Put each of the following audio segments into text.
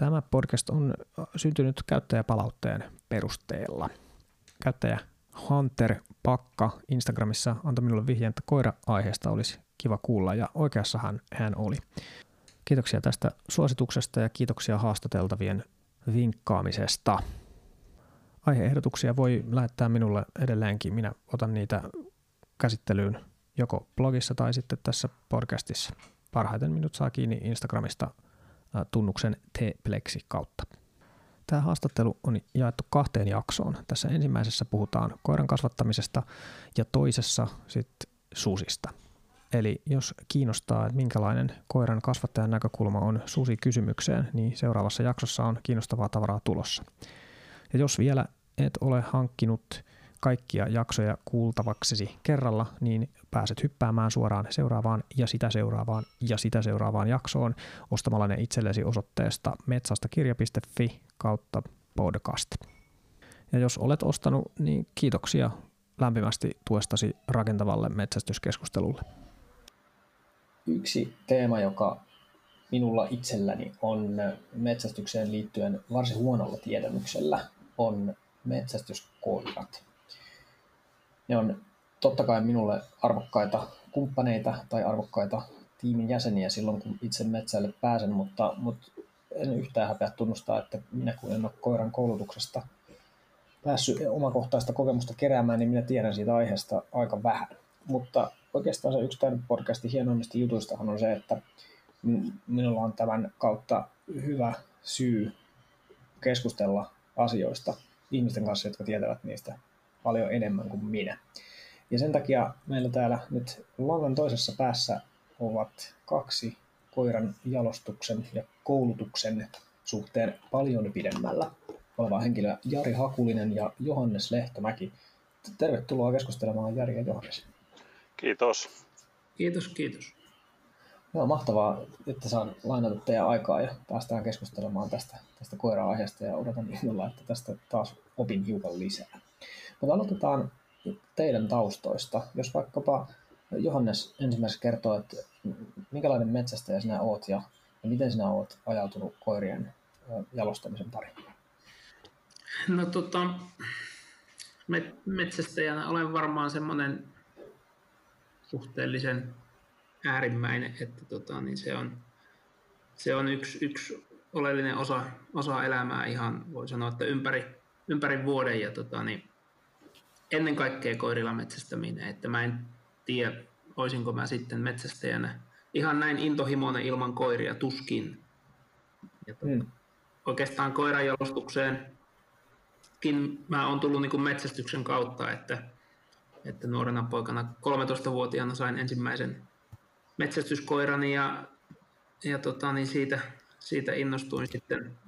Tämä podcast on syntynyt käyttäjäpalautteen perusteella. Käyttäjä Hunter Pakka Instagramissa antoi minulle vihjeen, että koira-aiheesta olisi kiva kuulla ja oikeassahan hän oli. Kiitoksia tästä suosituksesta ja kiitoksia haastateltavien vinkkaamisesta. Aiheehdotuksia voi lähettää minulle edelleenkin. Minä otan niitä käsittelyyn joko blogissa tai sitten tässä podcastissa. Parhaiten minut saa kiinni Instagramista tunnuksen tplexi kautta. Tämä haastattelu on jaettu kahteen jaksoon. Tässä ensimmäisessä puhutaan koiran kasvattamisesta ja toisessa sitten susista. Eli jos kiinnostaa, että minkälainen koiran kasvattajan näkökulma on susi kysymykseen, niin seuraavassa jaksossa on kiinnostavaa tavaraa tulossa. Ja jos vielä et ole hankkinut kaikkia jaksoja kuultavaksesi kerralla, niin pääset hyppäämään suoraan seuraavaan ja sitä seuraavaan ja sitä seuraavaan jaksoon ostamalla ne itsellesi osoitteesta metsastakirja.fi kautta podcast. Ja jos olet ostanut, niin kiitoksia lämpimästi tuestasi rakentavalle metsästyskeskustelulle. Yksi teema, joka minulla itselläni on metsästykseen liittyen varsin huonolla tiedämyksellä, on metsästyskoirat. Ne on totta kai minulle arvokkaita kumppaneita tai arvokkaita tiimin jäseniä silloin, kun itse metsälle pääsen, mutta, mutta en yhtään häpeä tunnustaa, että minä kun en ole koiran koulutuksesta päässyt omakohtaista kokemusta keräämään, niin minä tiedän siitä aiheesta aika vähän. Mutta oikeastaan se yksi tämän podcastin hienoimmista jutuistahan on se, että minulla on tämän kautta hyvä syy keskustella asioista ihmisten kanssa, jotka tietävät niistä paljon enemmän kuin minä. Ja sen takia meillä täällä nyt langan toisessa päässä ovat kaksi koiran jalostuksen ja koulutuksen suhteen paljon pidemmällä oleva henkilö Jari Hakulinen ja Johannes Lehtomäki. Tervetuloa keskustelemaan Jari ja Johannes. Kiitos. Kiitos, kiitos. Joo, mahtavaa, että saan lainata teidän aikaa ja päästään keskustelemaan tästä, tästä koira-aiheesta ja odotan innolla, että tästä taas opin hiukan lisää. Mutta aloitetaan teidän taustoista. Jos vaikkapa Johannes ensimmäiseksi kertoo, että minkälainen metsästäjä sinä oot ja, ja miten sinä oot ajautunut koirien jalostamisen pariin? No tota, metsästäjänä olen varmaan semmoinen suhteellisen äärimmäinen, että tota, niin se on, se on yksi, yksi oleellinen osa, osa elämää ihan, voi sanoa, että ympäri, ympäri vuoden ja tota, niin ennen kaikkea koirilla metsästäminen, että mä en tiedä, olisinko mä sitten metsästäjänä ihan näin intohimoinen ilman koiria, tuskin. Ja mm. Oikeastaan koirajalostukseenkin mä oon tullut niin kuin metsästyksen kautta, että, että nuorena poikana 13-vuotiaana sain ensimmäisen metsästyskoirani ja, ja tota, niin siitä, siitä innostuin sitten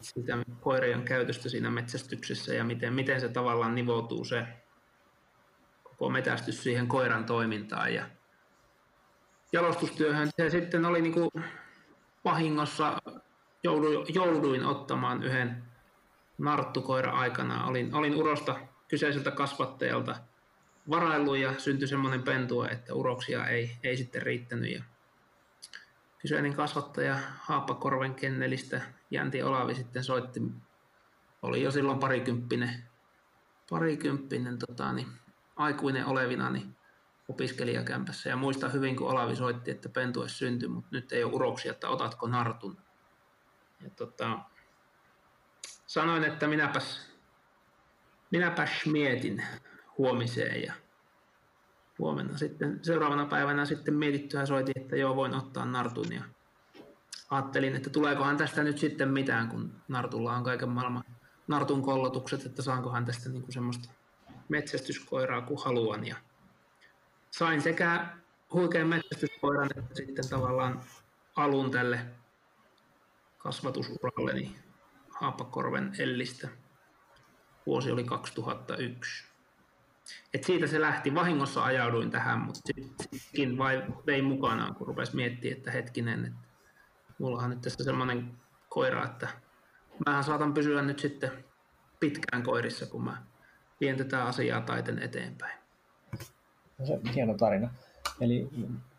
sitä koirien käytöstä siinä metsästyksessä ja miten, miten se tavallaan nivoutuu se koko metästys siihen koiran toimintaan ja jalostustyöhön. Se sitten oli niin kuin vahingossa, jouduin, jouduin ottamaan yhden narttukoira aikana. Olin, olin urosta kyseiseltä kasvattajalta varaillut ja syntyi semmoinen pentua, että uroksia ei, ei sitten riittänyt. Ja kyseinen kasvattaja Haappakorven kennelistä Jänti Olavi sitten soitti, oli jo silloin parikymppinen, parikymppinen tota, niin, aikuinen olevina niin opiskelijakämpässä. Ja muista hyvin, kun Olavi soitti, että pentu olisi synty, mutta nyt ei ole uroksia, että otatko nartun. Ja tota, sanoin, että minäpäs, minäpäs mietin huomiseen ja huomenna sitten, seuraavana päivänä sitten mietittyä soitin, että joo voin ottaa nartun ja ajattelin, että tuleekohan tästä nyt sitten mitään, kun nartulla on kaiken maailman nartun kollotukset, että saankohan tästä niin kuin semmoista metsästyskoiraa kuin haluan ja sain sekä huikean metsästyskoiran että sitten tavallaan alun tälle kasvatusuralleni Haapakorven Ellistä. Vuosi oli 2001. Et siitä se lähti. Vahingossa ajauduin tähän, mutta sittenkin vai vein mukanaan, kun rupesi miettimään, että hetkinen, että mullahan nyt tässä semmoinen koira, että mähän saatan pysyä nyt sitten pitkään koirissa, kun mä vien tätä asiaa taiten eteenpäin. No se hieno tarina. Eli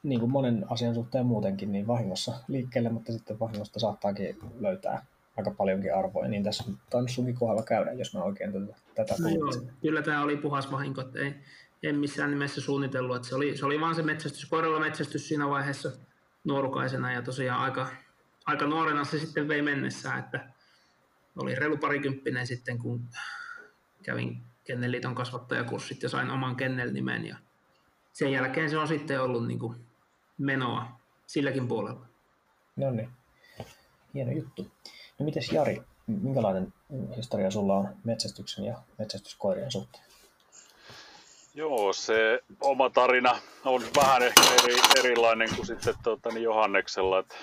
niin kuin monen asian suhteen muutenkin, niin vahingossa liikkeelle, mutta sitten vahingosta saattaakin löytää aika paljonkin arvoa. Niin tässä on sunkin kohdalla käydä, jos mä oikein tätä, tätä no joo, Kyllä tämä oli puhas vahinko, että ei, en missään nimessä suunnitellut. Että se, oli, se oli vaan se metsästys, koiralla metsästys siinä vaiheessa nuorukaisena ja tosiaan aika, aika nuorena se sitten vei mennessään, että oli reilu parikymppinen sitten, kun kävin Kennelliiton kasvattajakurssit ja sain oman Kennel-nimen ja sen jälkeen se on sitten ollut niin kuin menoa silläkin puolella. No niin, hieno juttu. No mites Jari, minkälainen historia sulla on metsästyksen ja metsästyskoirien suhteen? Joo, se oma tarina on vähän ehkä eri, erilainen kuin sitten tuota, niin Johanneksella. Että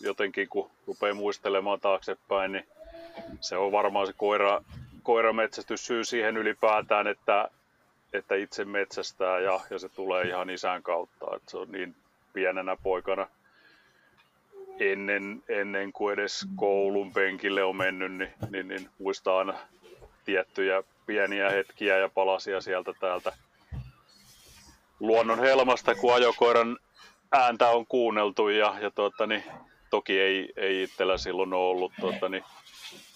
jotenkin kun rupeaa muistelemaan taaksepäin, niin se on varmaan se koira, koirametsästys syy siihen ylipäätään, että, että itse metsästää ja, ja se tulee ihan isän kautta. Että se on niin pienenä poikana ennen, ennen kuin edes koulun penkille on mennyt, niin, niin, niin muistaa aina tiettyjä pieniä hetkiä ja palasia sieltä täältä luonnon helmasta, kun ajokoiran ääntä on kuunneltu ja, ja tuota, niin, toki ei, ei itsellä silloin ole ollut tuota, niin,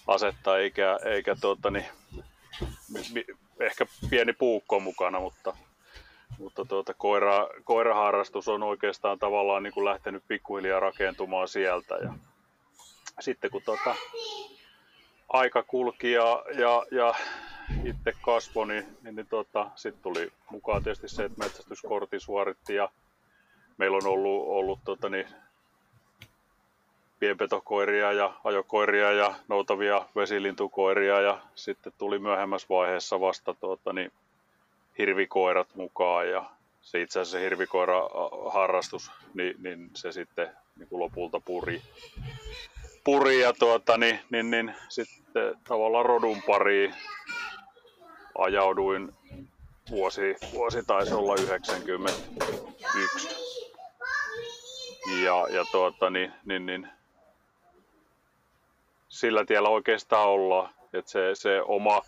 asetta eikä, eikä tuota, niin, ehkä pieni puukko mukana, mutta, mutta tuota, koira, koiraharrastus on oikeastaan tavallaan niin kuin lähtenyt pikkuhiljaa rakentumaan sieltä. Ja sitten kun tuota, aika kulki ja, ja, ja itse kasvoi, niin, niin, niin tuota, sitten tuli mukaan tietysti se, että metsästyskortti suoritti ja meillä on ollut, ollut tuota, niin, pienpetokoiria ja ajokoiria ja noutavia vesilintukoiria ja sitten tuli myöhemmässä vaiheessa vasta tuota, niin, hirvikoirat mukaan ja se itse asiassa hirvikoira harrastus, niin, niin se sitten niin kuin lopulta puri, puri ja tuota, niin, niin, niin, sitten tavallaan rodun pariin ajauduin vuosi, vuosi taisi olla 91. Ja, ja tuota, niin, niin, niin, sillä tiellä oikeastaan ollaan. Että se, se oma,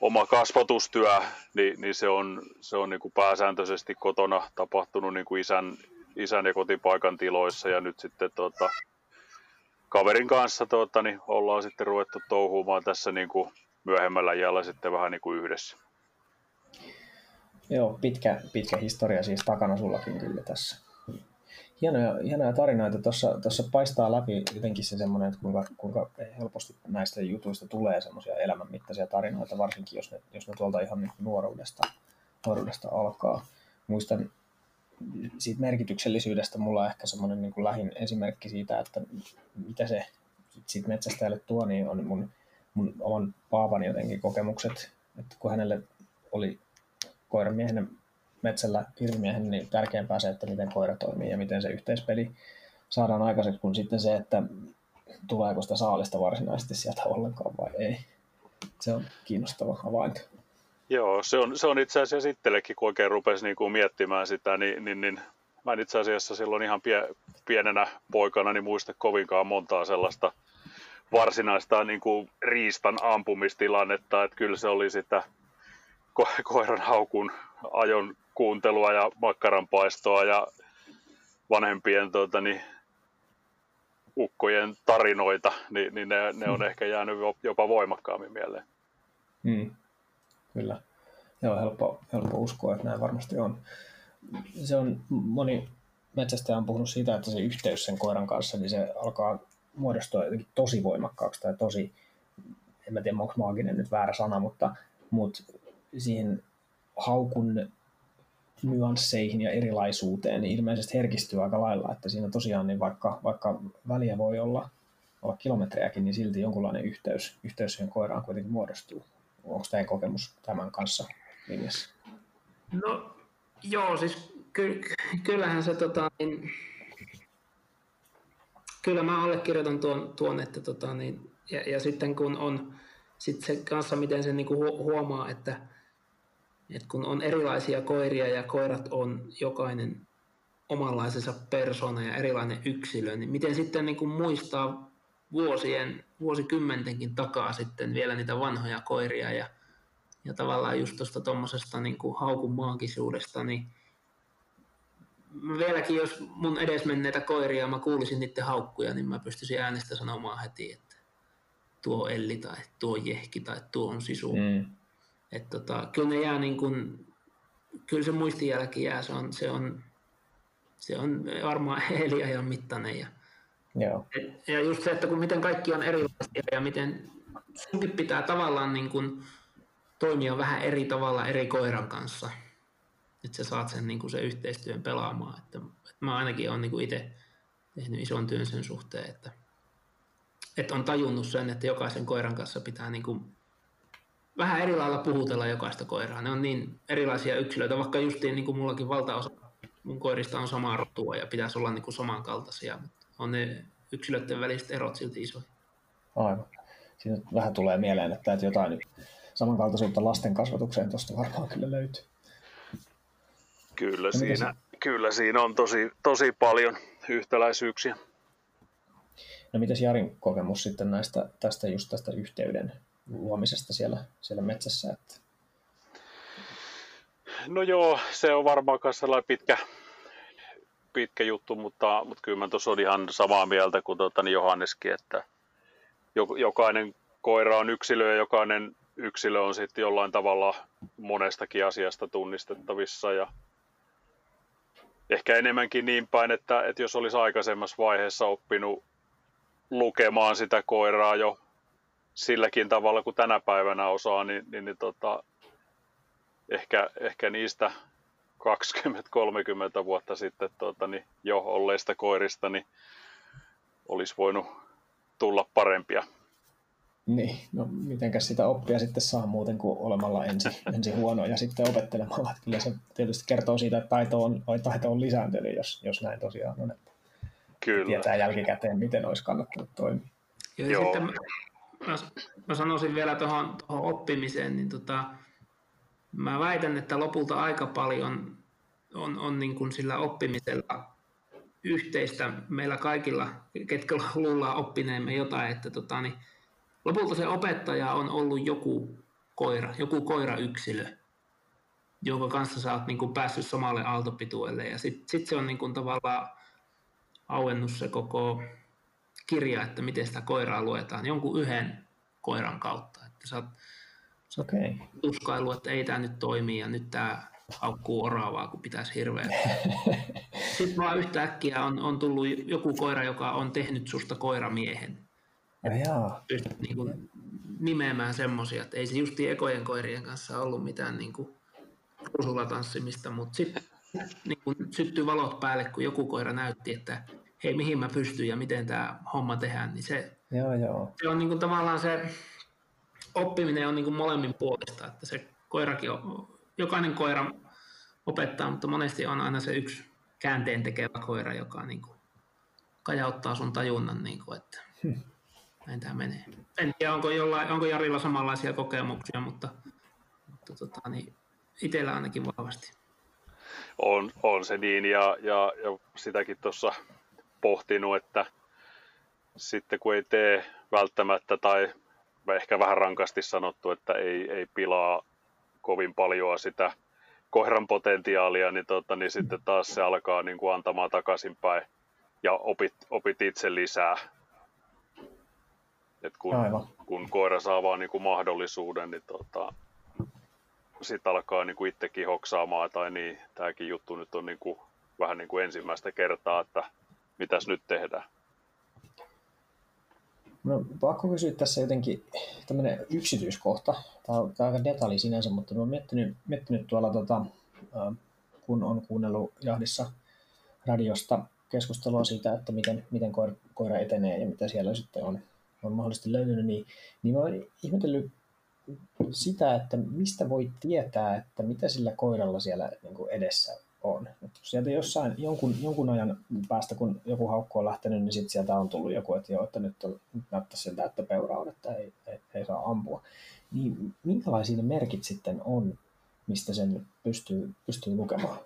oma kasvatustyö, niin, niin se on, se on niin kuin pääsääntöisesti kotona tapahtunut niin kuin isän, isän ja kotipaikan tiloissa ja nyt sitten tuota, kaverin kanssa tuota, niin ollaan sitten ruvettu touhumaan tässä niin kuin myöhemmällä iällä sitten vähän niin kuin yhdessä. Joo, pitkä, pitkä historia siis takana sullakin kyllä tässä hienoja, hienoja tarinoita. Tuossa, tuossa paistaa läpi jotenkin se semmoinen, että kuinka, kuinka helposti näistä jutuista tulee semmoisia elämänmittaisia tarinoita, varsinkin jos ne, jos ne tuolta ihan niin nuoruudesta, nuoruudesta alkaa. Muistan siitä merkityksellisyydestä mulla on ehkä semmoinen niin lähin esimerkki siitä, että mitä se siitä metsästäjälle tuo, niin on mun, mun oman paavani jotenkin kokemukset, että kun hänelle oli koiramiehenä metsällä hirvimiehen, niin tärkeämpää se, että miten koira toimii ja miten se yhteispeli saadaan aikaiseksi, kun sitten se, että tuleeko sitä saalista varsinaisesti sieltä ollenkaan vai ei. Se on kiinnostava havainto. Joo, se on, se on itse asiassa itsellekin, kun oikein rupesi niin kuin miettimään sitä, niin, niin, niin mä en itse asiassa silloin ihan pie, pienenä poikana niin muista kovinkaan montaa sellaista varsinaista niin kuin riistan ampumistilannetta, että kyllä se oli sitä ko- koiran haukun ajon kuuntelua ja makkaranpaistoa ja vanhempien tuota, niin, ukkojen tarinoita, niin, niin ne, ne on hmm. ehkä jäänyt jopa voimakkaammin mieleen. Hmm. Kyllä. Joo, helppo, helppo uskoa, että näin varmasti on. Se on, moni metsästäjä on puhunut siitä, että se yhteys sen koiran kanssa, niin se alkaa muodostua jotenkin tosi voimakkaaksi tai tosi, en mä tiedä onko maaginen nyt väärä sana, mutta, mutta siihen haukun nyansseihin ja erilaisuuteen, niin ilmeisesti herkistyy aika lailla, että siinä tosiaan niin vaikka, vaikka väliä voi olla, olla kilometrejäkin, niin silti jonkunlainen yhteys, yhteys siihen koiraan kuitenkin muodostuu. Onko teidän kokemus tämän kanssa linjassa? No joo, siis ky- kyllähän se tota, niin, kyllä mä allekirjoitan tuon, tuon että tota, niin, ja, ja, sitten kun on sit se kanssa, miten se niinku huomaa, että et kun on erilaisia koiria ja koirat on jokainen omanlaisensa persona ja erilainen yksilö, niin miten sitten niin kuin muistaa vuosien, vuosikymmentenkin takaa sitten vielä niitä vanhoja koiria ja, ja tavallaan just tuosta tuommoisesta niin haukun maagisuudesta, niin vieläkin jos mun edesmenneitä koiria mä kuulisin niiden haukkuja, niin mä pystyisin äänestä sanomaan heti, että tuo Elli tai tuo Jehki tai tuo on Sisu. Mm. Et tota, kyllä ne jää niin kuin, kyllä se muistijälki jää, se on, se on, se on varmaan eliajan mittainen. Ja, Joo. Et, ja just se, että kun miten kaikki on erilaisia ja miten sunkin pitää tavallaan niin kuin toimia vähän eri tavalla eri koiran kanssa, että sä saat sen, niin kuin sen yhteistyön pelaamaan. Että, että mä ainakin olen niin itse tehnyt ison työn sen suhteen, että, että on tajunnut sen, että jokaisen koiran kanssa pitää niin kuin vähän eri lailla puhutella jokaista koiraa. Ne on niin erilaisia yksilöitä, vaikka justiin niin kuin mullakin valtaosa mun koirista on samaa rotua ja pitäisi olla niin kuin samankaltaisia, mutta on ne yksilöiden väliset erot silti isoja. Aivan. Siinä vähän tulee mieleen, että, että jotain samankaltaisuutta lasten kasvatukseen tuosta varmaan kyllä löytyy. Kyllä no, siinä, se... kyllä siinä on tosi, tosi paljon yhtäläisyyksiä. No mitäs Jarin kokemus sitten näistä, tästä just tästä yhteyden luomisesta siellä, siellä metsässä? Että... No joo, se on varmaan myös sellainen pitkä, pitkä juttu, mutta, mutta kyllä mä tuossa on ihan samaa mieltä kuin tuota, niin Johanneskin, että jokainen koira on yksilö ja jokainen yksilö on sitten jollain tavalla monestakin asiasta tunnistettavissa ja ehkä enemmänkin niin päin, että, että jos olisi aikaisemmassa vaiheessa oppinut lukemaan sitä koiraa jo silläkin tavalla kuin tänä päivänä osaa, niin, niin, niin tota, ehkä, ehkä niistä 20-30 vuotta sitten tota, niin jo olleista koirista niin olisi voinut tulla parempia. Niin, no mitenkäs sitä oppia sitten saa muuten kuin olemalla ensin, ensin huono ja sitten opettelemalla. Kyllä se tietysti kertoo siitä, että taito on, taito on lisääntynyt, jos, jos näin tosiaan on. Että kyllä. Tietää jälkikäteen, miten olisi kannattanut toimia. Ja Joo. sitten mä, mä, sanoisin vielä tuohon oppimiseen, niin tota, mä väitän, että lopulta aika paljon on, on niin kuin sillä oppimisella yhteistä. Meillä kaikilla, ketkä luullaan oppineemme jotain, että tota, niin lopulta se opettaja on ollut joku koira, joku koirayksilö, jonka kanssa sä oot niin kuin päässyt samalle aaltopituelle. Ja sitten sit se on niin kuin tavallaan auennut se koko kirja, että miten sitä koiraa luetaan jonkun yhden koiran kautta. Että sä oot, sä okay. tuskailu, että ei tämä nyt toimi ja nyt tämä haukkuu oravaa, kun pitäisi hirveän. Sitten vaan yhtäkkiä on, on tullut joku koira, joka on tehnyt susta koiramiehen. Ja Pystyt niin kuin nimeämään semmoisia, että ei se justi ekojen koirien kanssa ollut mitään niin kuin mutta sitten niin syttyi valot päälle, kun joku koira näytti, että hei, mihin mä pystyn ja miten tämä homma tehdään, niin se, joo, joo. se on niin kuin tavallaan se oppiminen on niin kuin molemmin puolesta, että se koirakin on, jokainen koira opettaa, mutta monesti on aina se yksi käänteen tekevä koira, joka niin kuin kajauttaa sun tajunnan, niin kuin, että hmm. näin tämä menee. En tiedä, onko, jollain, onko Jarilla samanlaisia kokemuksia, mutta, mutta tota, niin itsellä ainakin vahvasti. On, on se niin, ja, ja, ja sitäkin tuossa pohtinut, että sitten kun ei tee välttämättä tai ehkä vähän rankasti sanottu, että ei, ei pilaa kovin paljon sitä koiran potentiaalia, niin, tota, niin sitten taas se alkaa niin kuin antamaan takaisinpäin ja opit, opit itse lisää. Et kun, kun koira saa vaan niin kuin mahdollisuuden, niin tota, sitten alkaa niin kuin itsekin hoksaamaan, tai niin, tämäkin juttu nyt on niin kuin, vähän niin kuin ensimmäistä kertaa, että mitäs nyt tehdään. No, pakko kysyä tässä jotenkin tämmöinen yksityiskohta. Tämä on, tämä on aika detalji sinänsä, mutta olen miettinyt, miettinyt tuolla, tota, kun on kuunnellut jahdissa radiosta keskustelua siitä, että miten, miten koira, koira etenee ja mitä siellä sitten on, on mahdollisesti löytynyt, niin, niin olen ihmetellyt sitä, että mistä voi tietää, että mitä sillä koiralla siellä niin kuin edessä on. Et sieltä jossain jonkun, jonkun ajan päästä, kun joku haukku on lähtenyt, niin sitten sieltä on tullut joku, että joo, että nyt, on, nyt näyttää siltä, että peura on, että ei, ei, ei saa ampua. Niin minkälaisia ne merkit sitten on, mistä sen pystyy, pystyy lukemaan?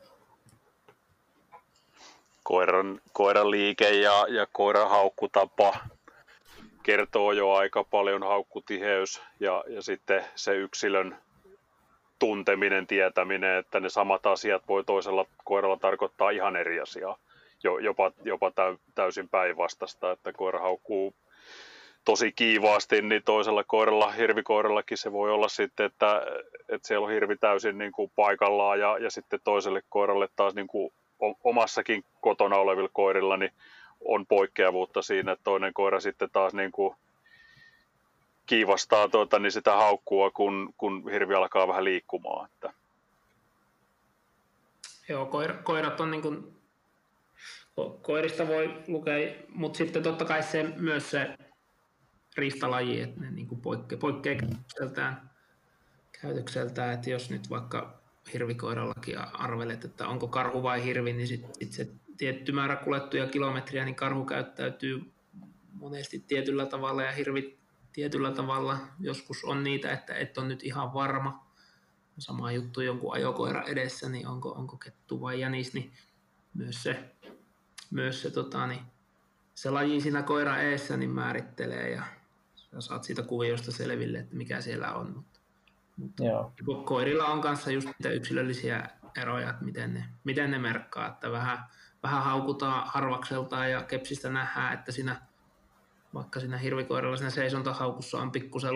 Koiran, koiran liike ja, ja koiran haukkutapa kertoo jo aika paljon haukkutiheys ja, ja sitten se yksilön tunteminen, tietäminen, että ne samat asiat voi toisella koiralla tarkoittaa ihan eri asiaa. Jopa, jopa täysin päinvastasta, että koira haukkuu tosi kiivaasti, niin toisella koiralla, hirvikoirallakin se voi olla sitten, että, että siellä on hirvi täysin niin kuin paikallaan ja, ja sitten toiselle koiralle taas niin kuin omassakin kotona olevilla koirilla niin on poikkeavuutta siinä, että toinen koira sitten taas niin kuin kiivastaa tuota, niin sitä haukkua, kun, kun hirvi alkaa vähän liikkumaan. Että. Joo, koira, koirat on niin kuin, ko, koirista voi lukea, mutta sitten totta kai se myös se riistalaji, että ne niin poikkeaa poikke, käytökseltään, käytökseltään, että jos nyt vaikka hirvikoirallakin arvelet, että onko karhu vai hirvi, niin sitten sit se tietty määrä kuljettuja kilometriä, niin karhu käyttäytyy monesti tietyllä tavalla ja hirvi tietyllä tavalla. Joskus on niitä, että et on nyt ihan varma. Sama juttu jonkun ajokoira edessä, niin onko, onko kettu vai jänis, niin myös se, myös se, tota, niin se laji siinä koira eessä niin määrittelee ja sä saat siitä kuviosta selville, että mikä siellä on. Mutta, mutta Joo. koirilla on kanssa just niitä yksilöllisiä eroja, että miten ne, miten ne merkkaa, että vähän, vähän haukutaan harvakseltaan ja kepsistä nähdään, että siinä vaikka siinä hirvikoiralla siinä seisontahaukussa on pikkusen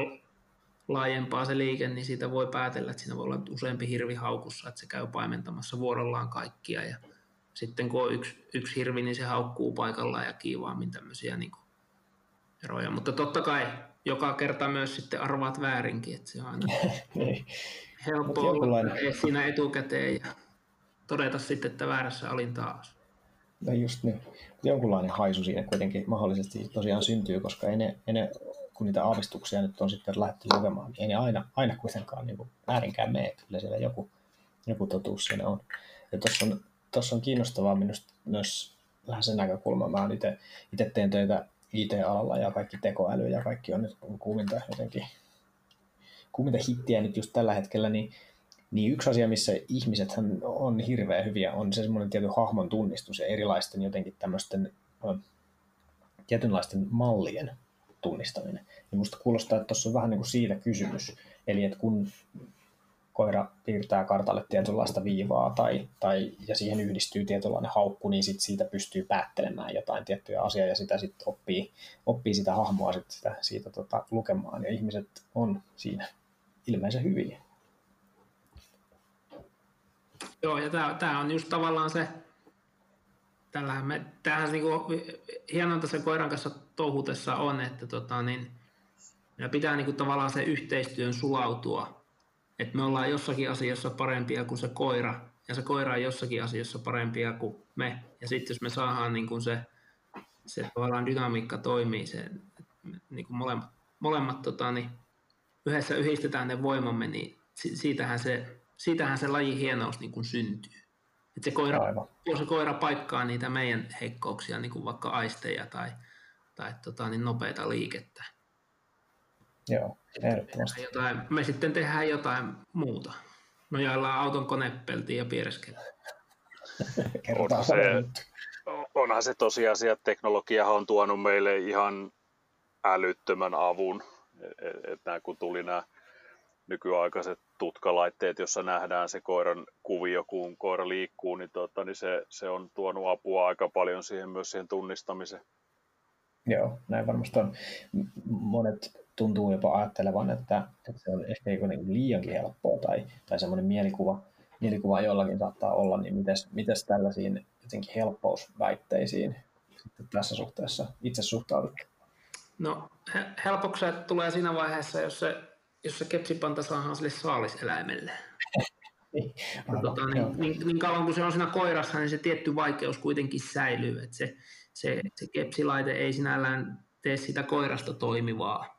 laajempaa se liike, niin siitä voi päätellä, että siinä voi olla useampi hirvi haukussa, että se käy paimentamassa vuorollaan kaikkia ja sitten kun on yksi, yksi hirvi, niin se haukkuu paikallaan ja kiivaammin tämmöisiä niin kuin eroja. Mutta totta kai joka kerta myös sitten arvaat väärinkin, että se on aina niin. helppo olla siinä etukäteen ja todeta sitten, että väärässä olin taas. No just niin. Jonkunlainen haisu siinä kuitenkin mahdollisesti tosiaan syntyy, koska ei ne, ei ne kun niitä aavistuksia nyt on sitten lähdetty lukemaan, niin ei ne aina, aina kuitenkaan niin kuin väärinkään mene. Kyllä siellä joku, joku totuus siinä on. Ja tuossa on, tossa on kiinnostavaa minusta myös vähän se näkökulma. Mä itse teen töitä IT-alalla ja kaikki tekoäly ja kaikki on nyt kuuminta jotenkin kuuminta hittiä nyt just tällä hetkellä, niin, niin yksi asia, missä ihmiset on hirveän hyviä, on se semmoinen tietty hahmon tunnistus ja erilaisten jotenkin tämmöisten tietynlaisten mallien tunnistaminen. Ja musta kuulostaa, että tuossa on vähän niin kuin siitä kysymys. Eli että kun koira piirtää kartalle tietynlaista viivaa tai, tai, ja siihen yhdistyy tietynlainen haukku, niin sit siitä pystyy päättelemään jotain tiettyjä asiaa ja sitä sitten oppii, oppii sitä hahmoa sit sitä, siitä tota, lukemaan ja ihmiset on siinä ilmeisen hyviä. Joo, ja tämä on just tavallaan se, tällähän me, tämähän niinku, hienointa sen koiran kanssa touhutessa on, että tota, niin, pitää niinku tavallaan se yhteistyön sulautua että me ollaan jossakin asiassa parempia kuin se koira, ja se koira on jossakin asiassa parempia kuin me. Ja sitten jos me saadaan niin kuin se, se tavallaan dynamiikka toimii, se, niin kuin molemmat, molemmat tota, niin yhdessä yhdistetään ne voimamme, niin siitähän se, siitähän se laji hienous niin kuin syntyy. Et se koira, jos se koira paikkaa niitä meidän heikkouksia, niin kuin vaikka aisteja tai, tai tota, niin nopeita liikettä, Joo, ehdottomasti. Jotain, me sitten tehdään jotain muuta. Nojaillaan auton konepeltiin ja piereskellä. onhan, se, onhan se tosiasia, että teknologia on tuonut meille ihan älyttömän avun. Että et nämä, kun tuli nämä nykyaikaiset tutkalaitteet, jossa nähdään se koiran kuvio, kun koira liikkuu, niin, tota, niin se, se on tuonut apua aika paljon siihen myös siihen tunnistamiseen. Joo, näin varmasti on. Monet tuntuu jopa ajattelevan, että, että se on ehkä niin liiankin helppoa tai, tai semmoinen mielikuva, mielikuva jollakin saattaa olla, niin mites, mites tällaisiin jotenkin helppousväitteisiin sitten tässä suhteessa itse suhtaudut? No helpokset tulee siinä vaiheessa, jos se, jos se kepsipanta saadaan sille saaliseläimelle. niin, tota, niin, niin, niin, kauan kuin se on siinä koirassa, niin se tietty vaikeus kuitenkin säilyy. Että se, se, se kepsilaite ei sinällään tee sitä koirasta toimivaa,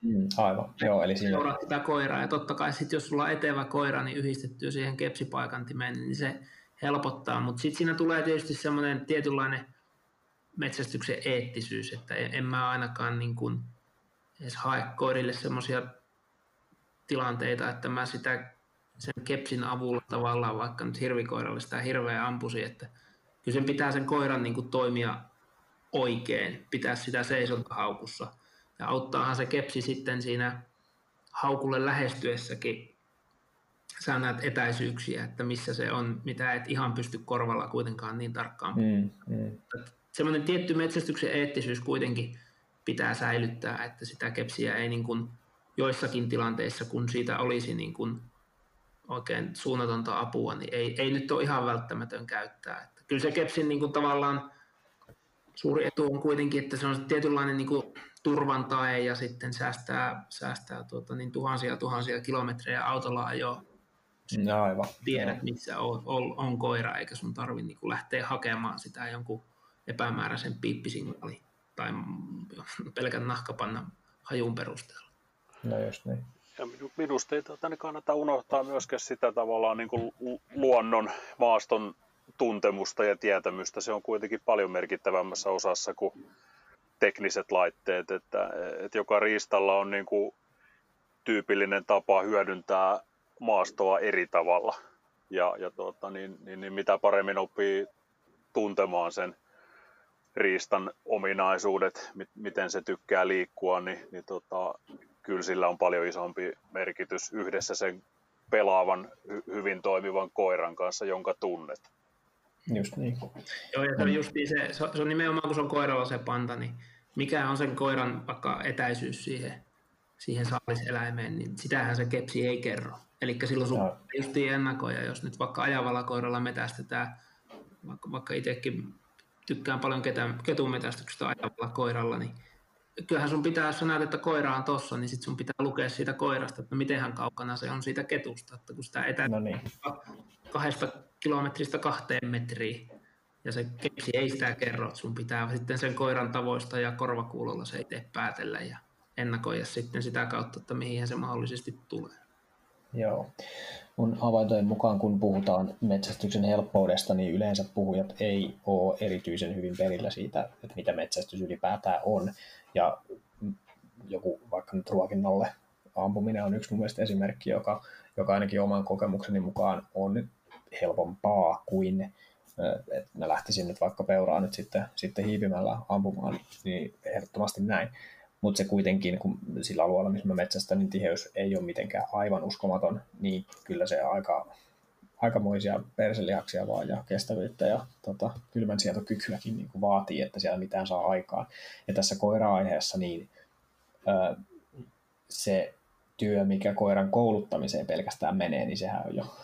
Mm, aivan, joo. Eli siinä... Seuraat sitä koiraa ja totta kai sit, jos sulla on etevä koira, niin yhdistettyä siihen kepsipaikantimeen, niin se helpottaa. Mutta sitten siinä tulee tietysti semmoinen tietynlainen metsästyksen eettisyys, että en mä ainakaan niin kuin edes hae koirille semmoisia tilanteita, että mä sitä sen kepsin avulla tavallaan vaikka nyt hirvikoiralle sitä hirveä ampusi, että kyllä sen pitää sen koiran niin kuin toimia oikein, pitää sitä seisontahaukussa – ja auttaahan se kepsi sitten siinä haukulle lähestyessäkin sä näet etäisyyksiä, että missä se on, mitä et ihan pysty korvalla kuitenkaan niin tarkkaan. Mm, mm. Semmoinen tietty metsästyksen eettisyys kuitenkin pitää säilyttää, että sitä kepsiä ei niin kuin joissakin tilanteissa, kun siitä olisi niin kuin oikein suunnatonta apua, niin ei, ei nyt ole ihan välttämätön käyttää. Että kyllä se kepsin niin kuin tavallaan suuri etu on kuitenkin, että se on tietynlainen niin kuin turvan tae ja sitten säästää, säästää tuota, niin tuhansia tuhansia kilometrejä autolla ajoa. No, aivan. Tiedät, missä on, on, on koira, eikä sun tarvi niin kuin lähteä hakemaan sitä jonkun epämääräisen piippisignaalin tai pelkän nahkapannan hajun perusteella. No just niin. Ja minusta ei tuota, niin kannata unohtaa myöskään sitä tavallaan niin kuin luonnon, maaston tuntemusta ja tietämystä. Se on kuitenkin paljon merkittävämmässä osassa kuin tekniset laitteet, että, että joka riistalla on niin kuin tyypillinen tapa hyödyntää maastoa eri tavalla. Ja, ja tuota, niin, niin, niin mitä paremmin oppii tuntemaan sen riistan ominaisuudet, miten se tykkää liikkua, niin, niin tota, kyllä sillä on paljon isompi merkitys yhdessä sen pelaavan, hyvin toimivan koiran kanssa, jonka tunnet. Just niin. Joo, ja se on, just niin se, se on nimenomaan, kun se on koiralla se panta, niin mikä on sen koiran vaikka etäisyys siihen, siihen saaliseläimeen, niin sitähän se kepsi ei kerro. Eli silloin sun no. justiin ennakoja, jos nyt vaikka ajavalla koiralla metästetään, vaikka, vaikka itsekin tykkään paljon ketumetästyksestä ajavalla koiralla, niin kyllähän sun pitää, jos sä näet, että koira on tossa, niin sit sun pitää lukea siitä koirasta, että mitenhän kaukana se on siitä ketusta, että kun sitä etää no niin. kahdesta kilometristä kahteen metriin, ja se kepsi ei sitä kerro, sun pitää sitten sen koiran tavoista ja korvakuulolla se itse päätellä ja ennakoida sitten sitä kautta, että mihin se mahdollisesti tulee. Joo. Mun havaintojen mukaan, kun puhutaan metsästyksen helppoudesta, niin yleensä puhujat ei ole erityisen hyvin perillä siitä, että mitä metsästys ylipäätään on. Ja joku vaikka nyt ruokinnolle ampuminen on yksi mun mielestä esimerkki, joka, joka ainakin oman kokemukseni mukaan on helpompaa kuin että mä lähtisin nyt vaikka peuraa nyt sitten, sitten hiipimällä ampumaan, niin ehdottomasti näin. Mutta se kuitenkin, kun sillä alueella, missä mä metsästän, niin tiheys ei ole mitenkään aivan uskomaton, niin kyllä se aika, aikamoisia perselihaksia vaan ja kestävyyttä ja tota, kylmän sietokykyäkin niin kuin vaatii, että siellä mitään saa aikaan. Ja tässä koira-aiheessa niin ö, se työ, mikä koiran kouluttamiseen pelkästään menee, niin sehän on jo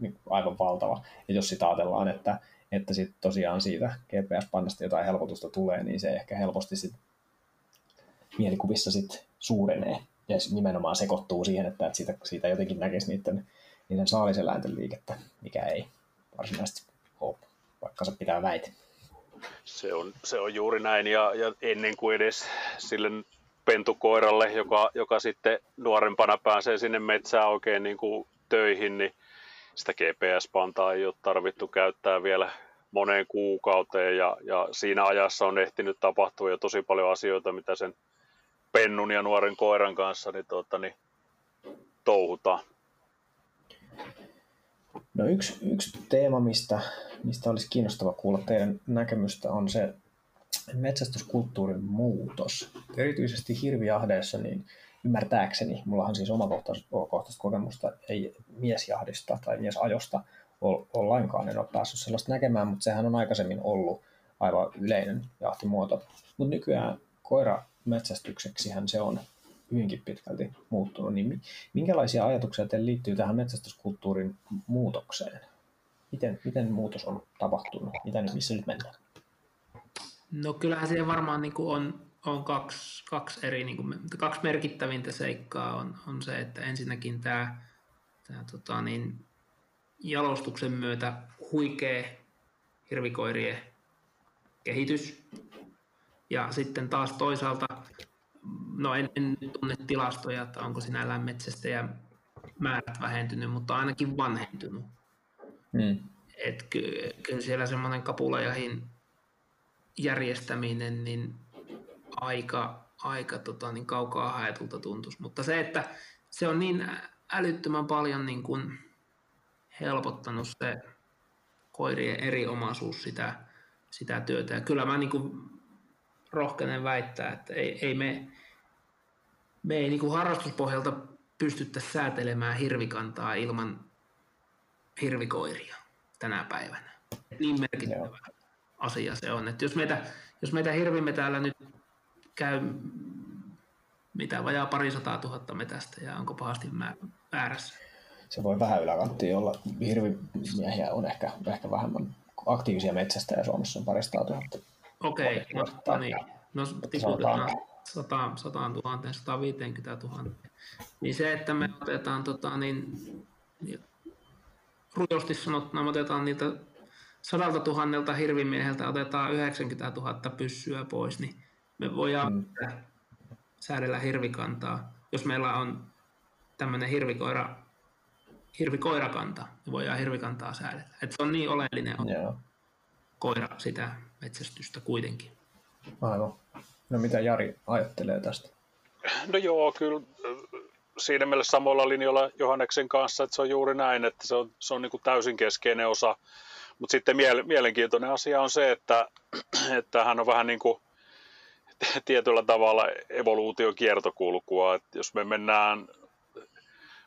aivan valtava. Ja jos sitä ajatellaan, että, että sit tosiaan siitä GPS-pannasta jotain helpotusta tulee, niin se ehkä helposti sit mielikuvissa sit suurenee. Ja nimenomaan sekoittuu siihen, että siitä, siitä jotenkin näkisi niiden, niiden saaliseläinten liikettä, mikä ei varsinaisesti ole, vaikka se pitää väite. Se on, se on juuri näin. Ja, ja ennen kuin edes sille pentukoiralle, joka, joka sitten nuorempana pääsee sinne metsään oikein niin kuin töihin, niin sitä GPS-pantaa ei ole tarvittu käyttää vielä moneen kuukauteen. Ja, ja siinä ajassa on ehtinyt tapahtua jo tosi paljon asioita, mitä sen pennun ja nuoren koiran kanssa niin, tuota, niin touhutaan. No yksi, yksi teema, mistä, mistä olisi kiinnostava kuulla teidän näkemystä, on se metsästyskulttuurin muutos. Erityisesti hirviahdeessa, niin ymmärtääkseni, mullahan siis omakohtaista kokemusta ei miesjahdista tai miesajosta ole, ole lainkaan, en ole päässyt sellaista näkemään, mutta sehän on aikaisemmin ollut aivan yleinen jahtimuoto. Mutta nykyään koira metsästykseksihän se on hyvinkin pitkälti muuttunut, niin minkälaisia ajatuksia teille liittyy tähän metsästyskulttuurin muutokseen? Miten, miten muutos on tapahtunut? Mitä nyt, missä nyt mennään? No kyllähän siihen varmaan niin kuin on, on kaksi, kaksi, eri, niin kuin, kaksi merkittävintä seikkaa. On, on se, että ensinnäkin tämä, tämä tota niin, jalostuksen myötä huikea hirvikoirien kehitys. Ja sitten taas toisaalta, no en, en tunne tilastoja, että onko sinällään metsästä ja määrät vähentynyt, mutta ainakin vanhentunut. Mm. Et ky, kyllä siellä semmoinen kapulajahin järjestäminen niin aika, aika tota, niin kaukaa haetulta tuntuisi. Mutta se, että se on niin älyttömän paljon niin kuin helpottanut se koirien eri omaisuus sitä, sitä työtä. Ja kyllä mä niin kuin rohkenen väittää, että ei, ei me, me ei niin kuin harrastuspohjalta pystyttäisi säätelemään hirvikantaa ilman, hirvikoiria tänä päivänä. Niin merkittävä Joo. asia se on. Että jos meitä, jos meitä hirvimme täällä nyt käy mitä vajaa pari sataa tuhatta metästä ja onko pahasti väärässä? Se voi vähän yläkanttia olla. Hirvimiehiä on ehkä, ehkä vähemmän aktiivisia metsästä ja Suomessa on parista tuhatta. Okei, okay, no, no niin. No tiputetaan 100, 100 000, 150 000. Niin se, että me otetaan tota, niin, niin, rujosti sanottuna, me otetaan niiltä sadalta tuhannelta hirvimieheltä otetaan 90 000 pyssyä pois, niin me voidaan mm. säädellä hirvikantaa. Jos meillä on tämmöinen hirvikoira, hirvikoirakanta, niin voidaan hirvikantaa säädellä. Et se on niin oleellinen yeah. Koira sitä metsästystä kuitenkin. Aivan. No mitä Jari ajattelee tästä? No joo, kyllä siinä mielessä samoilla linjoilla Johanneksen kanssa, että se on juuri näin, että se on, se on niin kuin täysin keskeinen osa. Mutta sitten mielenkiintoinen asia on se, että, että hän on vähän niin kuin tietyllä tavalla evoluutiokiertokulkua. Että jos me mennään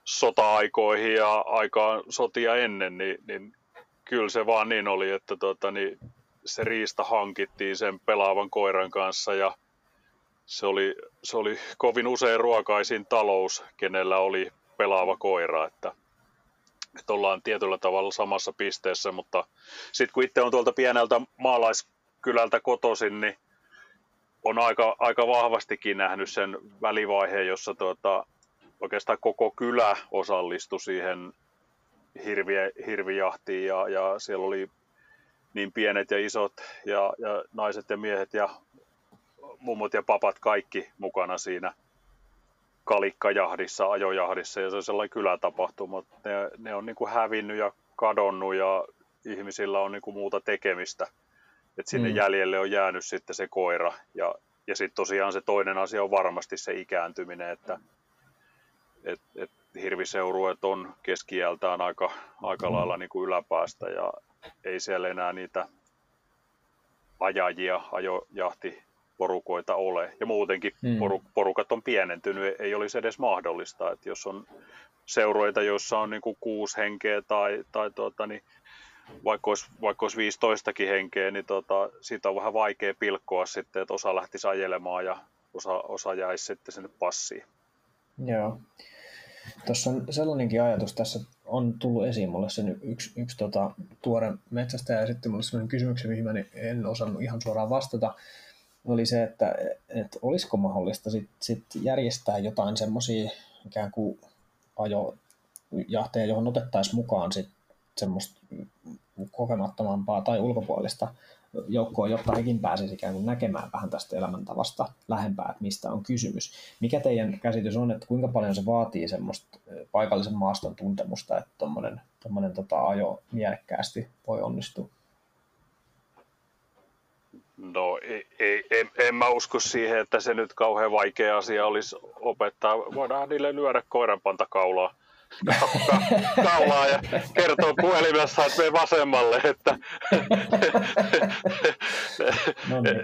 sota-aikoihin ja aikaan sotia ennen, niin, niin kyllä se vaan niin oli, että tota, niin se riista hankittiin sen pelaavan koiran kanssa ja se oli, se oli kovin usein ruokaisin talous, kenellä oli pelaava koira, että, että ollaan tietyllä tavalla samassa pisteessä, mutta sitten kun itse on tuolta pieneltä maalaiskylältä kotoisin, niin on aika, aika vahvastikin nähnyt sen välivaiheen, jossa tuota, oikeastaan koko kylä osallistui siihen hirviä, hirvijahtiin ja, ja siellä oli niin pienet ja isot ja, ja naiset ja miehet ja mummot ja papat kaikki mukana siinä kalikkajahdissa, ajojahdissa ja se on sellainen kylätapahtuma. Ne, ne on niin kuin hävinnyt ja kadonnut ja ihmisillä on niin kuin muuta tekemistä. Et sinne mm. jäljelle on jäänyt sitten se koira ja, ja sitten tosiaan se toinen asia on varmasti se ikääntyminen, että et, et hirviseurueet on keskiältään aika, aika mm. lailla niin kuin yläpäästä ja ei siellä enää niitä ajajia, ajojahti porukoita ole. Ja muutenkin mm. porukat on pienentynyt, ei olisi edes mahdollista. Että jos on seuroita, joissa on niin kuin kuusi henkeä tai, tai tuota, niin vaikka olisi, vaikka olisi 15 henkeä, niin tota, siitä on vähän vaikea pilkkoa sitten, että osa lähtisi ajelemaan ja osa, osa jäisi sitten sinne passiin. Joo. Tuossa on sellainenkin ajatus, tässä on tullut esiin mulle sen yksi, yksi tota, tuore metsästäjä ja sitten mulle sellainen kysymys, mihin mä en osannut ihan suoraan vastata, oli se, että, että olisiko mahdollista sit, sit järjestää jotain semmoisia ikään kuin ajojahteja, johon otettaisiin mukaan sit semmoista kokemattomampaa tai ulkopuolista joukkoa, jotta hekin pääsisi ikään kuin näkemään vähän tästä elämäntavasta lähempää, että mistä on kysymys. Mikä teidän käsitys on, että kuinka paljon se vaatii semmoista paikallisen maaston tuntemusta, että tuommoinen tota, ajo mielekkäästi voi onnistua? No ei, ei, en, en mä usko siihen, että se nyt kauhean vaikea asia olisi opettaa. Voidaan niille lyödä koiranpanta kaulaa, kaulaa ja kertoo puhelimessa, että me vasemmalle. Että, no niin.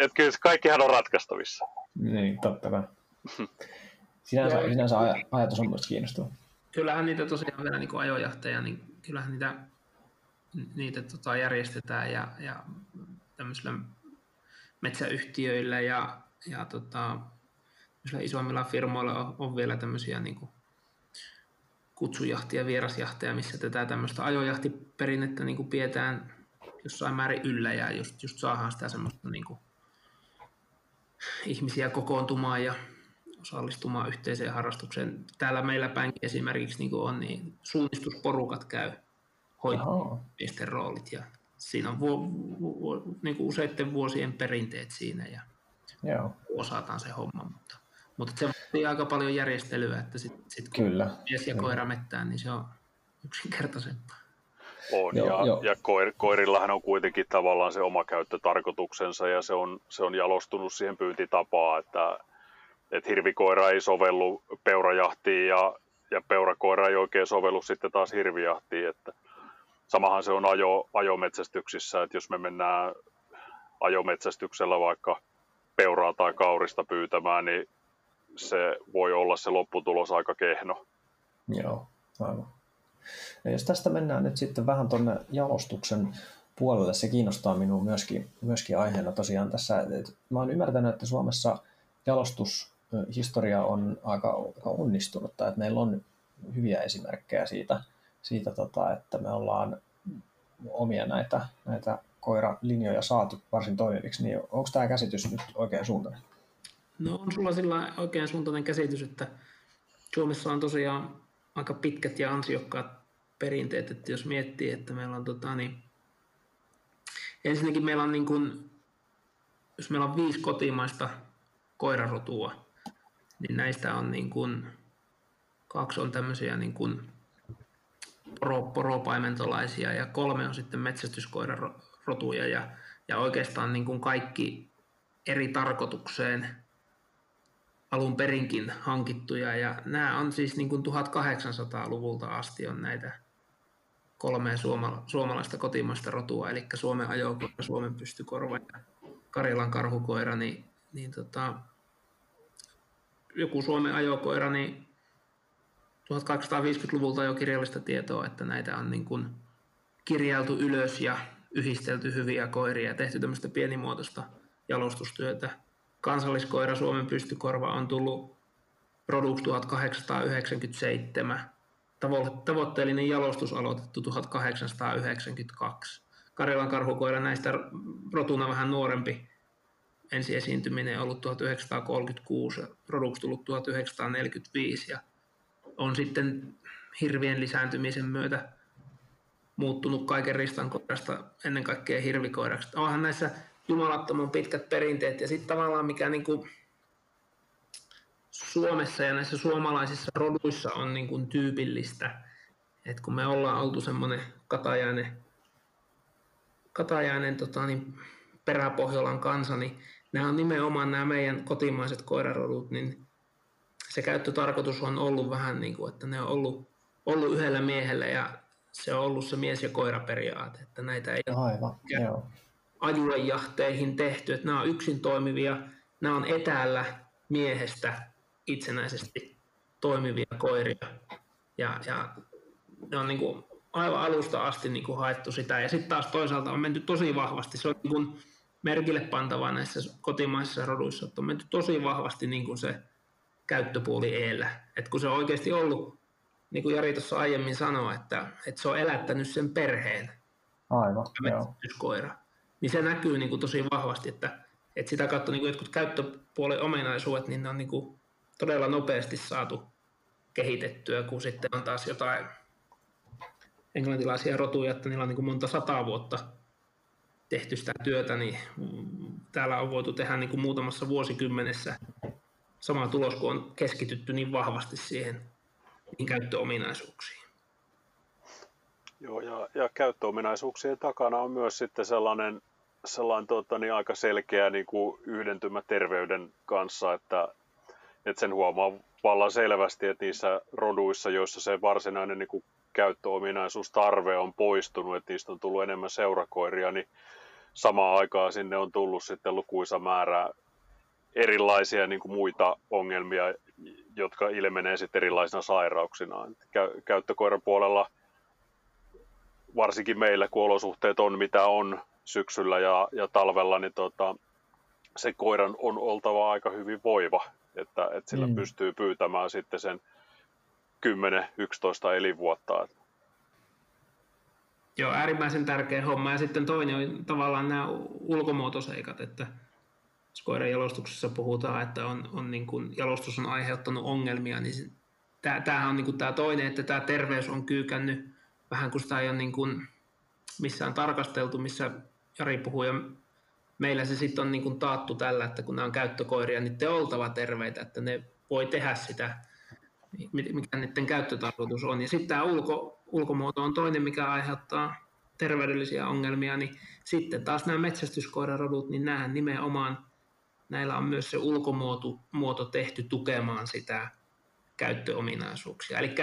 et kyllä kaikkihan on ratkaistavissa. Niin, totta kai. Sinänsä, sinänsä ajatus on myös kiinnostava. Kyllähän niitä tosiaan vielä niin ajojahteja, niin kyllähän niitä, niitä tota järjestetään ja, ja tämmöisillä metsäyhtiöillä ja, ja tota, isommilla firmoilla on, on vielä tämmöisiä niin kuin kutsujahtia, vierasjahtia, missä tätä tämmöistä ajojahtiperinnettä niin kuin pidetään jossain määrin yllä ja just, just saadaan sitä semmoista niin kuin ihmisiä kokoontumaan ja osallistumaan yhteiseen harrastukseen. Täällä meillä päin esimerkiksi niin kuin on, niin suunnistusporukat käy hoitamaan roolit ja siinä on vu, vu, vu, niin kuin useiden vuosien perinteet siinä ja Joo. osataan se homma, mutta, mutta se vaatii aika paljon järjestelyä, että sitten sit kun Kyllä. mies ja koira mettään, niin se on yksinkertaisempaa. On, joo, ja, joo. ja koir, koirillahan on kuitenkin tavallaan se oma käyttötarkoituksensa ja se on, se on jalostunut siihen pyyntitapaan, että, että hirvikoira ei sovellu peurajahtiin ja, ja peurakoira ei oikein sovellu sitten taas hirvijahtiin, että, Samahan se on ajo, ajometsästyksissä, että jos me mennään ajometsästyksellä vaikka peuraa tai kaurista pyytämään, niin se voi olla se lopputulos aika kehno. Joo, aivan. Ja jos tästä mennään nyt sitten vähän tuonne jalostuksen puolelle, se kiinnostaa minua myöskin, myöskin aiheena tosiaan tässä. että mä oon ymmärtänyt, että Suomessa jalostushistoria on aika, aika onnistunutta, että meillä on hyviä esimerkkejä siitä, siitä tota, että me ollaan omia näitä, näitä koiralinjoja saatu varsin toimiviksi, niin onko tämä käsitys nyt oikein suuntainen? No on sulla sillä oikein suuntainen käsitys, että Suomessa on tosiaan aika pitkät ja ansiokkaat perinteet, että jos miettii, että meillä on tota, niin, ensinnäkin meillä on niin kuin, jos meillä on viisi kotimaista koirarotua, niin näistä on niin kuin, kaksi on tämmöisiä niin kuin poro, poropaimentolaisia ja kolme on sitten metsästyskoirarotuja ja, ja oikeastaan niin kuin kaikki eri tarkoitukseen alun perinkin hankittuja ja nämä on siis niin kuin 1800-luvulta asti on näitä kolmea suoma, suomalaista kotimaista rotua, eli Suomen ajokoira, Suomen pystykorva ja Karjalan karhukoira, niin, niin tota, joku Suomen ajokoira, niin 1250-luvulta jo kirjallista tietoa, että näitä on niin kuin kirjailtu ylös ja yhdistelty hyviä koiria ja tehty tämmöistä pienimuotoista jalostustyötä. Kansalliskoira Suomen pystykorva on tullut Product 1897. Tavoitteellinen jalostus aloitettu 1892. Karjalan karhukoira näistä rotuna vähän nuorempi ensi esiintyminen ollut 1936, Product tullut 1945 ja on sitten hirvien lisääntymisen myötä muuttunut kaiken ristan koirasta ennen kaikkea hirvikoiraksi. Onhan näissä jumalattoman pitkät perinteet ja sitten tavallaan mikä niin kuin Suomessa ja näissä suomalaisissa roduissa on niin kuin tyypillistä, että kun me ollaan oltu semmoinen katajainen, katajainen tota, niin peräpohjolan kansa, niin nämä on nimenomaan nämä meidän kotimaiset koirarodut, niin se käyttötarkoitus on ollut vähän niin kuin, että ne on ollut, ollut yhdellä miehellä ja se on ollut se mies- ja koiraperiaate, että näitä ei Aivan, joo. Ajuejahteihin tehty, että nämä on yksin toimivia, nämä on etäällä miehestä itsenäisesti toimivia koiria. Ja, ja ne on niin kuin aivan alusta asti niin kuin haettu sitä. Ja sitten taas toisaalta on menty tosi vahvasti, se on niin kuin merkille pantavaa näissä kotimaisissa roduissa, että on menty tosi vahvasti niin kuin se käyttöpuoli eellä. Et kun se on oikeasti ollut, niin kuin Jari tuossa aiemmin sanoi, että, että se on elättänyt sen perheen, Aivan, joo. koira, niin se näkyy niin kuin tosi vahvasti, että, että sitä kautta niin kuin jotkut käyttöpuolen ominaisuudet, niin ne on niin kuin todella nopeasti saatu kehitettyä, kun sitten on taas jotain englantilaisia rotuja, että niillä on niin kuin monta sataa vuotta tehty sitä työtä, niin täällä on voitu tehdä niin kuin muutamassa vuosikymmenessä sama tulos, kun on keskitytty niin vahvasti siihen niin käyttöominaisuuksiin. Joo, ja, ja käyttöominaisuuksien takana on myös sitten sellainen, sellainen tota, niin aika selkeä niin kuin yhdentymä terveyden kanssa, että, että sen huomaa vallan selvästi, että niissä roduissa, joissa se varsinainen niin kuin käyttöominaisuustarve on poistunut, että niistä on tullut enemmän seurakoiria, niin samaan aikaan sinne on tullut sitten lukuisa määrä erilaisia niin kuin muita ongelmia, jotka ilmenee sitten erilaisina sairauksina. Käyttökoiran puolella, varsinkin meillä, kun olosuhteet on mitä on syksyllä ja, ja talvella, niin tota, se koiran on oltava aika hyvin voiva, että, että sillä mm. pystyy pyytämään sitten sen 10-11 elinvuotta. Joo, äärimmäisen tärkeä homma. Ja sitten toinen on tavallaan nämä ulkomuotoseikat, että jos koiran jalostuksessa puhutaan, että on, on niin kuin, jalostus on aiheuttanut ongelmia, niin tämähän on niin kuin tämä toinen, että tämä terveys on kyykännyt vähän kuin sitä ei ole niin kuin missään tarkasteltu, missä Jari puhui, ja meillä se sitten on niin kuin taattu tällä, että kun nämä on käyttökoiria, niin te oltava terveitä, että ne voi tehdä sitä, mikä niiden käyttötarkoitus on. Ja sitten tämä ulko, ulkomuoto on toinen, mikä aiheuttaa terveydellisiä ongelmia, niin sitten taas nämä metsästyskoirarodut, niin nämä nimenomaan näillä on myös se ulkomuoto muoto tehty tukemaan sitä käyttöominaisuuksia. Eli,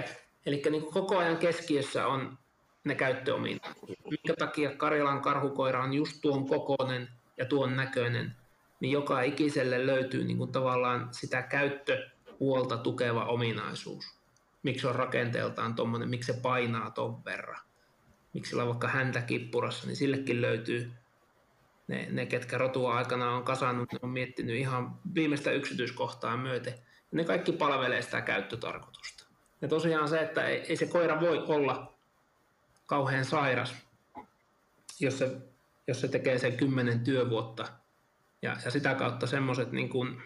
eli niin koko ajan keskiössä on ne käyttöominaisuudet. Minkä takia Karjalan karhukoira on just tuon kokoinen ja tuon näköinen, niin joka ikiselle löytyy niin kuin tavallaan sitä käyttöpuolta tukeva ominaisuus. miksi on rakenteeltaan tuommoinen, miksi se painaa ton verran, miksi sillä on vaikka häntä kippurassa, niin sillekin löytyy ne, ne ketkä rotua aikana on kasannut, ne on miettinyt ihan viimeistä yksityiskohtaa myöten. Ne kaikki palvelee sitä käyttötarkoitusta. Ja tosiaan se, että ei, ei se koira voi olla kauhean sairas, jos se, jos se tekee sen kymmenen työvuotta. Ja, ja sitä kautta semmoiset, niin kun,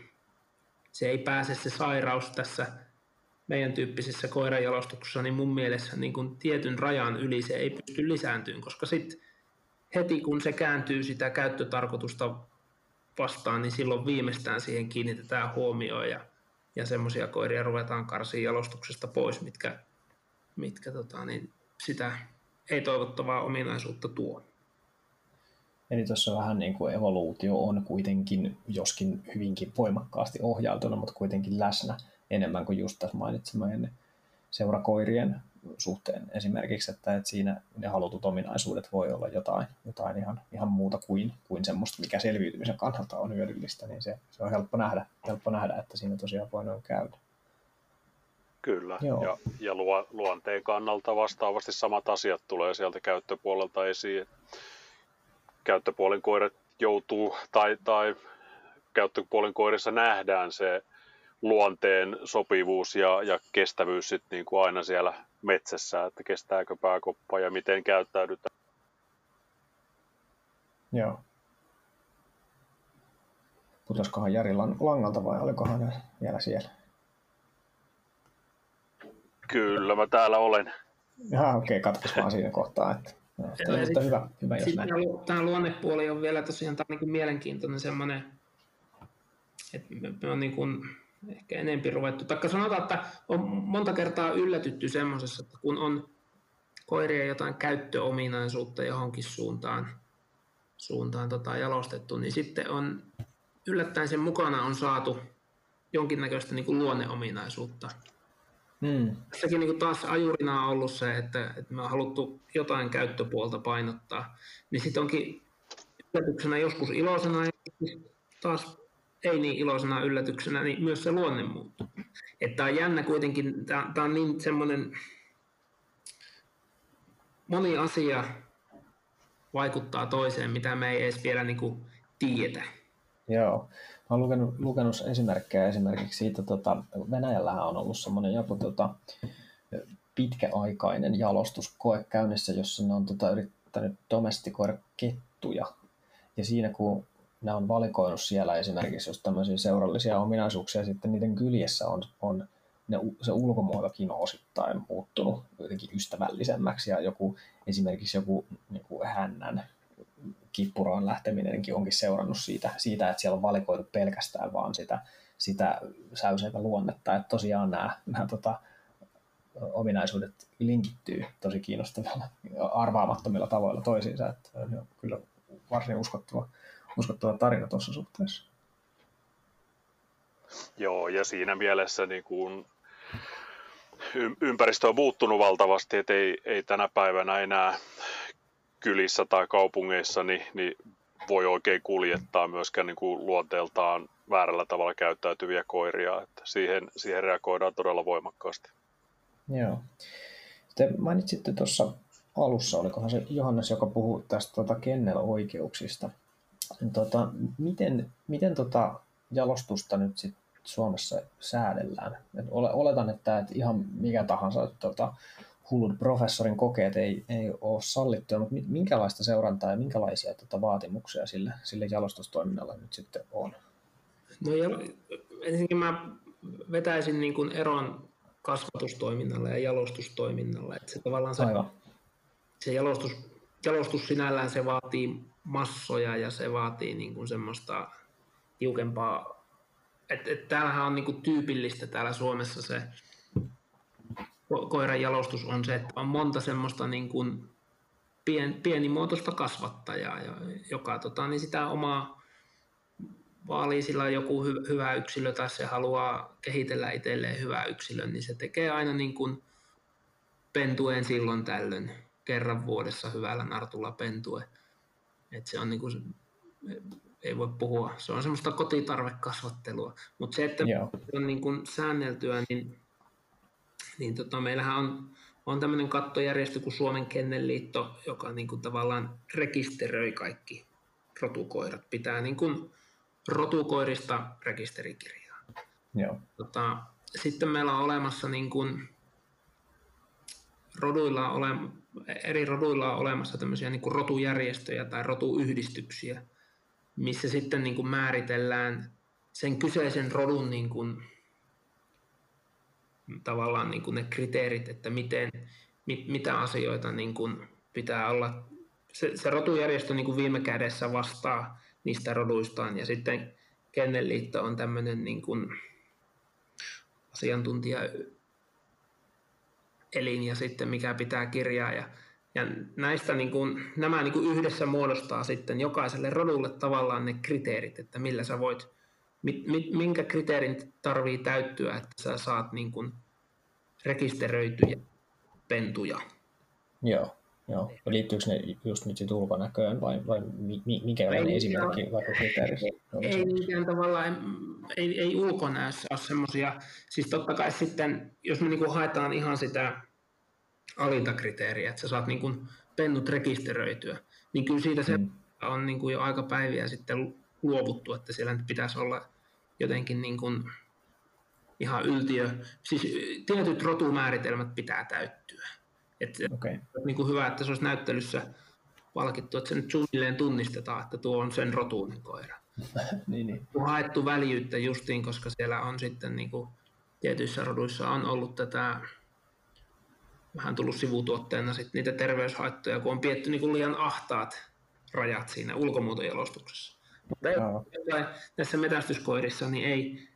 se ei pääse se sairaus tässä meidän tyyppisessä koiranjalostuksessa, niin mun mielestä niin kun tietyn rajan yli se ei pysty lisääntymään, koska sitten heti kun se kääntyy sitä käyttötarkoitusta vastaan, niin silloin viimeistään siihen kiinnitetään huomioon ja, ja semmoisia koiria ruvetaan karsiin jalostuksesta pois, mitkä, mitkä tota, niin sitä ei-toivottavaa ominaisuutta tuo. Eli tuossa vähän niin kuin evoluutio on kuitenkin, joskin hyvinkin voimakkaasti ohjautuna, mutta kuitenkin läsnä enemmän kuin just tässä mainitsemani seurakoirien suhteen esimerkiksi, että, että siinä ne halutut ominaisuudet voi olla jotain, jotain ihan, ihan muuta kuin, kuin semmoista, mikä selviytymisen kannalta on hyödyllistä, niin se, se on helppo nähdä, helppo nähdä, että siinä tosiaan voi noin käydä. Kyllä, Joo. ja, ja luonteen kannalta vastaavasti samat asiat tulee sieltä käyttöpuolelta esiin. Käyttöpuolen koirat joutuu, tai, tai käyttöpuolen koirissa nähdään se luonteen sopivuus ja, ja kestävyys sit niin kuin aina siellä metsässä, että kestääkö pääkoppa ja miten käyttäydytään. Joo. Putoskohan Jari langalta vai olikohan vielä siellä? Kyllä, mä täällä olen. Jaha, okei, okay, vaan siinä kohtaa. Että, no, mutta sit, hyvä, hyvä jos näin. Tämä luonnepuoli on vielä tosiaan tämä on niin mielenkiintoinen semmoinen, että me, me on niin kuin, ehkä enempi ruvettu. Taikka sanotaan, että on monta kertaa yllätytty semmoisessa, että kun on koirien jotain käyttöominaisuutta johonkin suuntaan, suuntaan tota jalostettu, niin sitten on yllättäen sen mukana on saatu jonkinnäköistä niin kuin luonneominaisuutta. Hmm. Tässäkin niin taas ajurina on ollut se, että, että me on haluttu jotain käyttöpuolta painottaa. Niin sitten onkin yllätyksenä joskus iloisena ja taas ei niin iloisena yllätyksenä, niin myös se luonne muuttuu. Että on jännä kuitenkin, tämä on niin semmoinen, moni asia vaikuttaa toiseen, mitä me ei edes vielä niin kuin tiedetä. Joo. Mä olen lukenut, lukenut esimerkkejä esimerkiksi siitä, tota, Venäjällähän on ollut semmoinen joku tota, pitkäaikainen jalostuskoe käynnissä, jossa ne on tota, yrittänyt domestikoida kettuja. Ja siinä kun ne on valikoinut siellä esimerkiksi jos tämmöisiä seurallisia ominaisuuksia, sitten niiden kyljessä on, on ne, se ulkomuotokin on osittain muuttunut jotenkin ystävällisemmäksi ja joku, esimerkiksi joku niin hännän kippuraan lähteminenkin onkin seurannut siitä, siitä, että siellä on valikoitu pelkästään vaan sitä, sitä säyseitä luonnetta. Että tosiaan nämä, nämä tota, ominaisuudet linkittyy tosi kiinnostavilla, arvaamattomilla tavoilla toisiinsa. Että on kyllä varsin uskottava uskottava tarina tuossa suhteessa. Joo, ja siinä mielessä niin kuin ympäristö on muuttunut valtavasti, että ei, ei tänä päivänä enää kylissä tai kaupungeissa niin, niin voi oikein kuljettaa myöskään niin kuin luonteeltaan väärällä tavalla käyttäytyviä koiria. Että siihen, siihen reagoidaan todella voimakkaasti. Joo. Te mainitsitte tuossa alussa, olikohan se Johannes, joka puhui tästä tuota kennel-oikeuksista. Tota, miten miten tota jalostusta nyt sit Suomessa säädellään? Et oletan, että et ihan mikä tahansa tota, hullut professorin kokeet ei, ei ole sallittuja, mutta minkälaista seurantaa ja minkälaisia tota, vaatimuksia sille, sille jalostustoiminnalle nyt sitten on? No ja, ensinnäkin mä vetäisin niin kuin eron kasvatustoiminnalle ja jalostustoiminnalle. Että se tavallaan se, se jalostus, jalostus sinällään se vaatii massoja ja se vaatii niin kuin semmoista tiukempaa, että et täällähän on niin kuin tyypillistä täällä Suomessa se koiran jalostus on se, että on monta semmoista niin kuin pien, pienimuotoista kasvattajaa, joka tota, niin sitä omaa vaalii sillä joku hy, hyvä yksilö tai se haluaa kehitellä itselleen hyvää yksilön, niin se tekee aina niin kuin pentuen silloin tällöin kerran vuodessa hyvällä nartulla pentue. Et se on niin kuin, ei voi puhua, se on semmoista kotitarvekasvattelua. Mutta se, että Joo. se on niin kuin säänneltyä, niin, niin tota, meillähän on, on tämmöinen kattojärjestö kuin Suomen Kennelliitto, joka niin kuin tavallaan rekisteröi kaikki rotukoirat, pitää niin kuin rotukoirista rekisterikirjaa. Joo. Tota, sitten meillä on olemassa niin kuin roduilla ole, eri roduilla on olemassa tämmöisiä niin kuin rotujärjestöjä tai rotuyhdistyksiä, missä sitten niin kuin määritellään sen kyseisen rodun niin kuin, tavallaan niin kuin ne kriteerit, että miten, mit, mitä asioita niin kuin pitää olla. Se, se rotujärjestö niin kuin viime kädessä vastaa niistä roduistaan ja sitten Kennelliitto on tämmöinen niin kuin asiantuntija elin ja sitten mikä pitää kirjaa. Ja, ja näistä niin kuin, nämä niin kuin yhdessä muodostaa sitten jokaiselle rodulle tavallaan ne kriteerit, että millä sä voit, mit, mit, minkä kriteerin tarvii täyttyä, että sä saat niin kuin rekisteröityjä pentuja. Joo. Joo. Liittyykö ne just nyt sitten ulkonäköön vai, vai minkälainen ei, esimerkki vaikka kriteerissä? Ei niinkään tavallaan, ei, ei ulkonäössä ole semmoisia, siis totta kai sitten, jos me niinku haetaan ihan sitä alintakriteeriä, että sä saat niinku pennut rekisteröityä, niin kyllä siitä se mm. on niinku jo aika päiviä sitten luovuttu, että siellä nyt pitäisi olla jotenkin niin kuin ihan yltiö, siis tietyt rotumääritelmät pitää täyttyä. Et okay. niin kuin hyvä, että se olisi näyttelyssä palkittu, että se nyt suunnilleen tunnistetaan, että tuo on sen rotuinen koira. niin, niin. On haettu väljyyttä justiin, koska siellä on sitten niin kuin, tietyissä roduissa on ollut tätä vähän tullut sivutuotteena sitten niitä terveyshaittoja, kun on pietty niin kuin liian ahtaat rajat siinä ulkomuotojalostuksessa. No. näissä metästyskoirissa niin ei,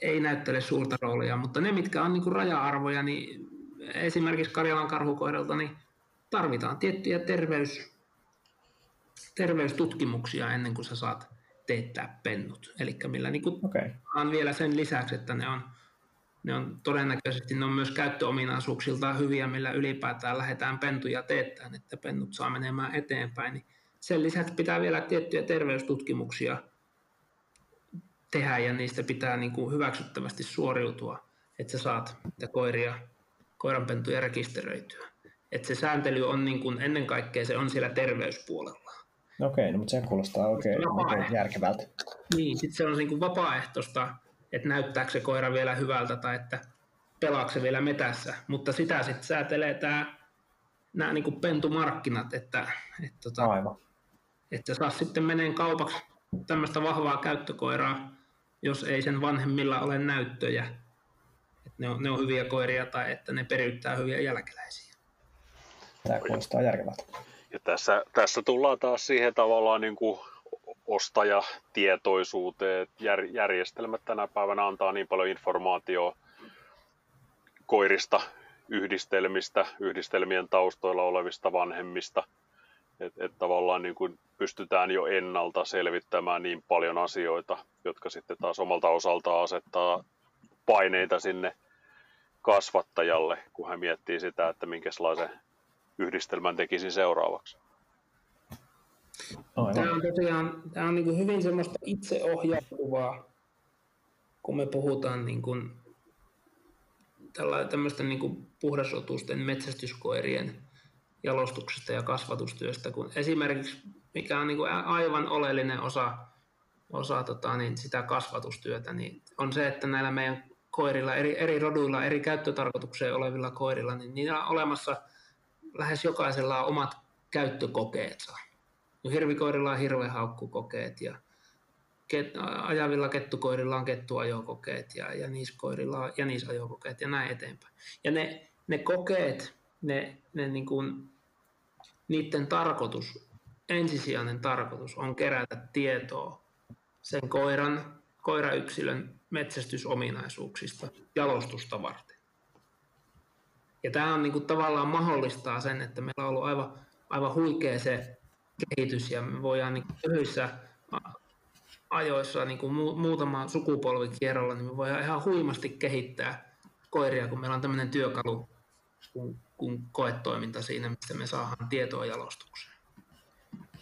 ei näyttele suurta roolia, mutta ne, mitkä on niin kuin raja-arvoja, niin esimerkiksi Karjalan karhukoiralta, niin tarvitaan tiettyjä terveys, terveystutkimuksia ennen kuin sä saat teettää pennut. Eli millä niin okay. on vielä sen lisäksi, että ne on, ne on todennäköisesti ne on myös käyttöominaisuuksiltaan hyviä, millä ylipäätään lähdetään pentuja teettämään, että pennut saa menemään eteenpäin. Niin sen lisäksi pitää vielä tiettyjä terveystutkimuksia tehdä ja niistä pitää niin kuin hyväksyttävästi suoriutua, että sä saat koiria koiranpentuja rekisteröityä. Et se sääntely on niin kuin, ennen kaikkea se on siellä terveyspuolella. Okei, no, mutta se kuulostaa oikein, oikein järkevältä. Niin, sitten se on niin kuin vapaaehtoista, että näyttääkö se koira vielä hyvältä tai että pelaako se vielä metässä. Mutta sitä sitten säätelee tämä, nämä niin kuin pentumarkkinat, että, että, tota, Aivan. Että saa sitten meneen kaupaksi tämmöistä vahvaa käyttökoiraa, jos ei sen vanhemmilla ole näyttöjä ne on, ne on hyviä koiria tai että ne periyttää hyviä jälkeläisiä. Tämä kuulostaa järkevältä. Ja tässä, tässä tullaan taas siihen tavallaan niin kuin ostajatietoisuuteen, että jär, järjestelmät tänä päivänä antaa niin paljon informaatiota koirista, yhdistelmistä, yhdistelmien taustoilla olevista vanhemmista, että et tavallaan niin kuin pystytään jo ennalta selvittämään niin paljon asioita, jotka sitten taas omalta osaltaan asettaa paineita sinne kasvattajalle, kun hän miettii sitä, että minkälaisen yhdistelmän tekisi seuraavaksi. Aivan. Tämä on tosiaan tämä on niin hyvin semmoista itseohjautuvaa, kun me puhutaan niin kuin tämmöisten niin kuin puhdasotusten metsästyskoirien jalostuksesta ja kasvatustyöstä, kun esimerkiksi mikä on niin kuin aivan oleellinen osa, osa tota, niin sitä kasvatustyötä, niin on se, että näillä meidän koirilla, eri, eri roduilla, eri käyttötarkoitukseen olevilla koirilla, niin niillä on olemassa lähes jokaisella on omat käyttökokeensa. Hirvikoirilla on hirvehaukkukokeet ja ket, ajavilla kettukoirilla on kettuajokokeet ja jäniskoirilla on jänisajokokeet ja näin eteenpäin. Ja ne, ne kokeet, ne, ne niin kuin, niiden tarkoitus, ensisijainen tarkoitus on kerätä tietoa sen koiran, koirayksilön metsästysominaisuuksista jalostusta varten. Ja tämä on niin kuin tavallaan mahdollistaa sen, että meillä on ollut aivan, aivan huikea se kehitys ja me voidaan niin lyhyissä ajoissa niin kuin muutama sukupolvi kierrolla, niin me voidaan ihan huimasti kehittää koiria, kun meillä on tämmöinen työkalu kuin, kuin koetoiminta siinä, mistä me saadaan tietoa jalostukseen.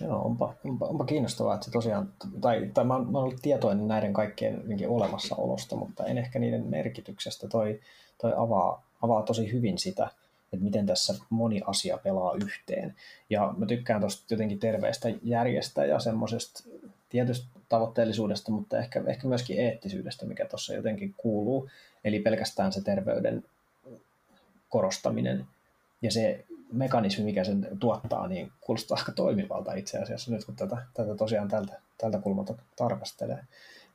Joo, onpa, onpa, onpa kiinnostavaa, että se tosiaan, tai, tai mä, oon, mä oon ollut tietoinen näiden kaikkien olemassaolosta, mutta en ehkä niiden merkityksestä. Toi, toi avaa, avaa tosi hyvin sitä, että miten tässä moni asia pelaa yhteen. Ja mä tykkään tuosta jotenkin terveestä järjestä ja semmoisesta tietystä tavoitteellisuudesta, mutta ehkä, ehkä myöskin eettisyydestä, mikä tuossa jotenkin kuuluu. Eli pelkästään se terveyden korostaminen ja se mekanismi, mikä sen tuottaa, niin kuulostaa aika toimivalta itse asiassa nyt, kun tätä, tätä tosiaan tältä, tältä kulmalta tarkastelee.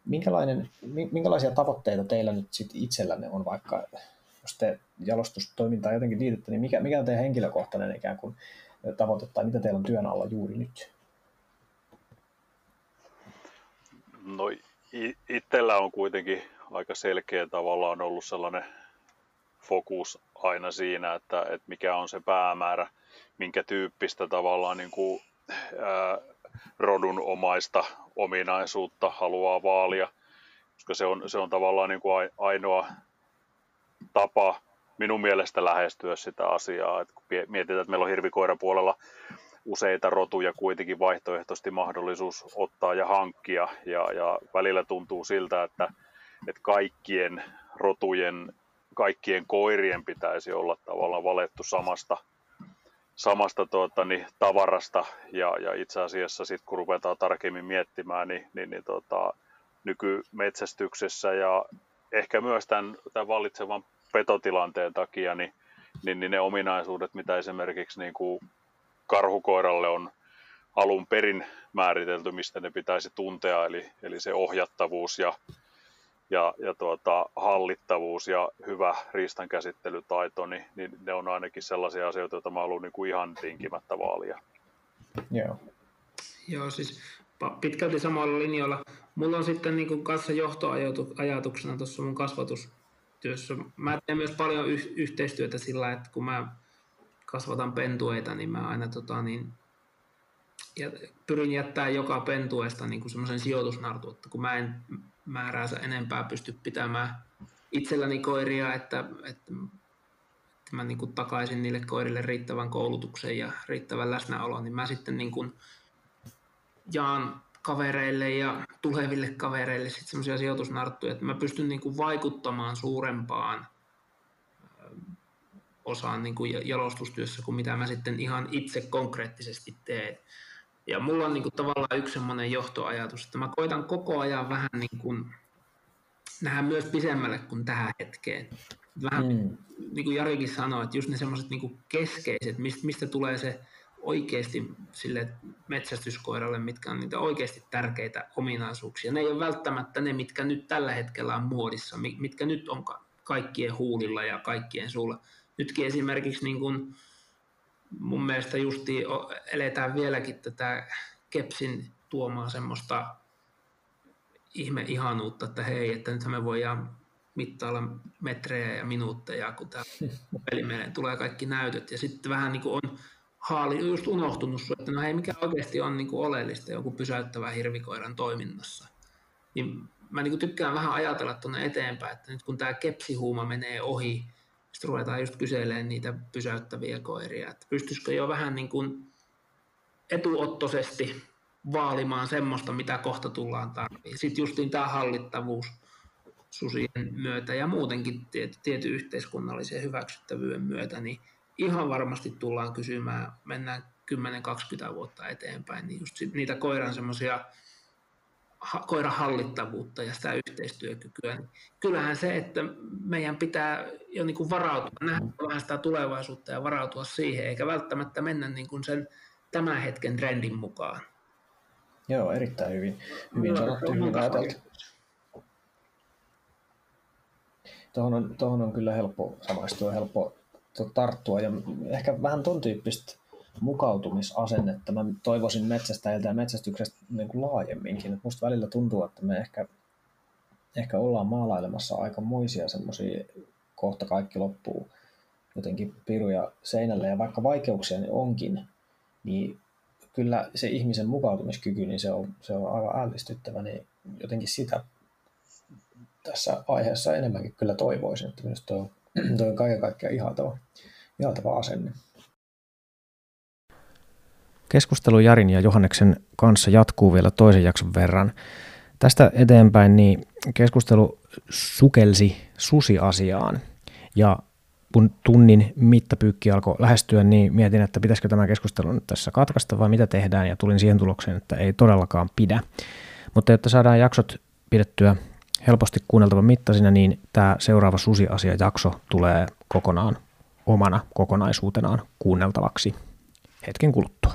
Minkälainen, minkälaisia tavoitteita teillä nyt sit itsellänne on vaikka, jos te jalostustoimintaa jotenkin liitytte, niin mikä, mikä on teidän henkilökohtainen ikään kuin tavoite tai mitä teillä on työn alla juuri nyt? No itsellä on kuitenkin aika selkeä tavallaan ollut sellainen fokus aina siinä, että, että mikä on se päämäärä, minkä tyyppistä tavallaan niin kuin, ää, rodunomaista ominaisuutta haluaa vaalia, koska se on, se on tavallaan niin kuin ainoa tapa minun mielestä lähestyä sitä asiaa. että kun mietitään, että meillä on hirvikoiran puolella useita rotuja kuitenkin vaihtoehtoisesti mahdollisuus ottaa ja hankkia, ja, ja välillä tuntuu siltä, että, että kaikkien rotujen kaikkien koirien pitäisi olla tavallaan valettu samasta, samasta tuota, niin, tavarasta. Ja, ja itse asiassa sitten kun ruvetaan tarkemmin miettimään, niin, niin, niin tota, nykymetsästyksessä ja ehkä myös tämän, tämän vallitsevan petotilanteen takia, niin, niin, niin ne ominaisuudet, mitä esimerkiksi niin kuin karhukoiralle on alun perin määritelty, mistä ne pitäisi tuntea, eli, eli se ohjattavuus ja ja, ja tuota, hallittavuus ja hyvä riistankäsittelytaito, niin, niin ne on ainakin sellaisia asioita, joita mä haluan niin kuin ihan tinkimättä vaalia. Joo. Joo, siis pitkälti samalla linjalla. Mulla on sitten niin kuin kanssa johtoajatuksena tuossa mun kasvatustyössä. Mä teen myös paljon y- yhteistyötä sillä, että kun mä kasvatan pentueita, niin mä aina tota, niin, ja pyrin jättää joka pentueesta niin semmoisen sijoitusnartu, että kun mä en määräänsä enempää pysty pitämään itselläni koiria, että, että, että mä niin kuin takaisin niille koirille riittävän koulutuksen ja riittävän läsnäolon, niin mä sitten niin kuin jaan kavereille ja tuleville kavereille sitten semmoisia sijoitusnarttuja, että mä pystyn niin kuin vaikuttamaan suurempaan osaan niin kuin jalostustyössä kuin mitä mä sitten ihan itse konkreettisesti teen. Ja mulla on niin kuin tavallaan yksi semmoinen johtoajatus, että mä koitan koko ajan vähän niin kuin nähdä myös pisemmälle kuin tähän hetkeen. Vähän mm. niin kuin Jarikin sanoi, että just ne semmoiset niin keskeiset, mistä, mistä tulee se oikeasti sille metsästyskoiralle, mitkä on niitä oikeasti tärkeitä ominaisuuksia. Ne ei ole välttämättä ne, mitkä nyt tällä hetkellä on muodissa, mitkä nyt on kaikkien huulilla ja kaikkien suulla. Nytkin esimerkiksi niin kuin, mun mielestä justi eletään vieläkin tätä Kepsin tuomaa semmoista ihme ihanuutta, että hei, että nyt me voidaan mittailla metrejä ja minuutteja, kun tämä pelimeleen tulee kaikki näytöt. Ja sitten vähän niin kuin on haali just unohtunut, että no hei, mikä oikeasti on niin kuin oleellista joku pysäyttävä hirvikoiran toiminnassa. Niin mä niin kuin tykkään vähän ajatella tuonne eteenpäin, että nyt kun tämä kepsihuuma menee ohi, sitten ruvetaan just kyselemään niitä pysäyttäviä koiria, että pystyisikö jo vähän niin kuin etuottoisesti vaalimaan semmoista, mitä kohta tullaan tarviin. Sitten justiin tämä hallittavuus susien myötä ja muutenkin tiety, tiety yhteiskunnallisen hyväksyttävyyden myötä, niin ihan varmasti tullaan kysymään, mennään 10-20 vuotta eteenpäin, niin just niitä koiran semmoisia koiran hallittavuutta ja sitä yhteistyökykyä, niin kyllähän se, että meidän pitää jo niin kuin varautua, nähdä vähän sitä tulevaisuutta ja varautua siihen, eikä välttämättä mennä niin kuin sen tämän hetken trendin mukaan. Joo, erittäin hyvin, hyvin sanottu, hyvin ajateltu. Tuohon on, tuohon on kyllä helppo samaistua, helppo tarttua ja ehkä vähän ton tyyppistä mukautumisasennetta mä toivoisin metsästäjiltä ja metsästyksestä niin kuin laajemminkin. Et musta välillä tuntuu, että me ehkä, ehkä ollaan maalailemassa aikamoisia semmoisia kohta kaikki loppuu jotenkin piruja seinälle ja vaikka vaikeuksia niin onkin, niin kyllä se ihmisen mukautumiskyky, niin se on, se on aivan ällistyttävä, niin jotenkin sitä tässä aiheessa enemmänkin kyllä toivoisin, että minusta toi on, on kaiken kaikkiaan ihaltava, ihaltava asenne. Keskustelu Jarin ja Johanneksen kanssa jatkuu vielä toisen jakson verran. Tästä eteenpäin niin keskustelu sukelsi susiasiaan ja kun tunnin mittapyykki alkoi lähestyä, niin mietin, että pitäisikö tämä keskustelu nyt tässä katkaista vai mitä tehdään ja tulin siihen tulokseen, että ei todellakaan pidä. Mutta jotta saadaan jaksot pidettyä helposti kuunneltavan mittaisina, niin tämä seuraava susiasia-jakso tulee kokonaan omana kokonaisuutenaan kuunneltavaksi hetken kuluttua.